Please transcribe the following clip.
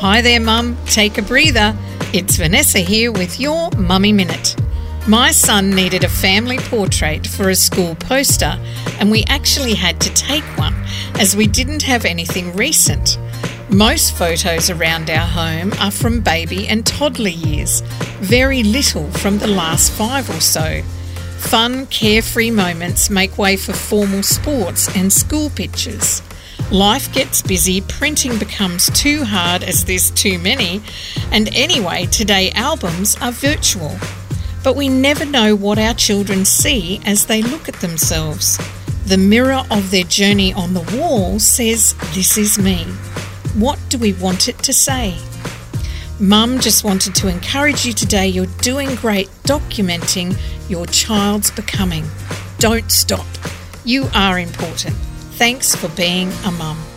Hi there, Mum. Take a breather. It's Vanessa here with your Mummy Minute. My son needed a family portrait for a school poster, and we actually had to take one as we didn't have anything recent. Most photos around our home are from baby and toddler years, very little from the last five or so. Fun, carefree moments make way for formal sports and school pictures. Life gets busy, printing becomes too hard as there's too many, and anyway, today albums are virtual. But we never know what our children see as they look at themselves. The mirror of their journey on the wall says, This is me. What do we want it to say? Mum just wanted to encourage you today. You're doing great documenting your child's becoming. Don't stop. You are important. Thanks for being a mum.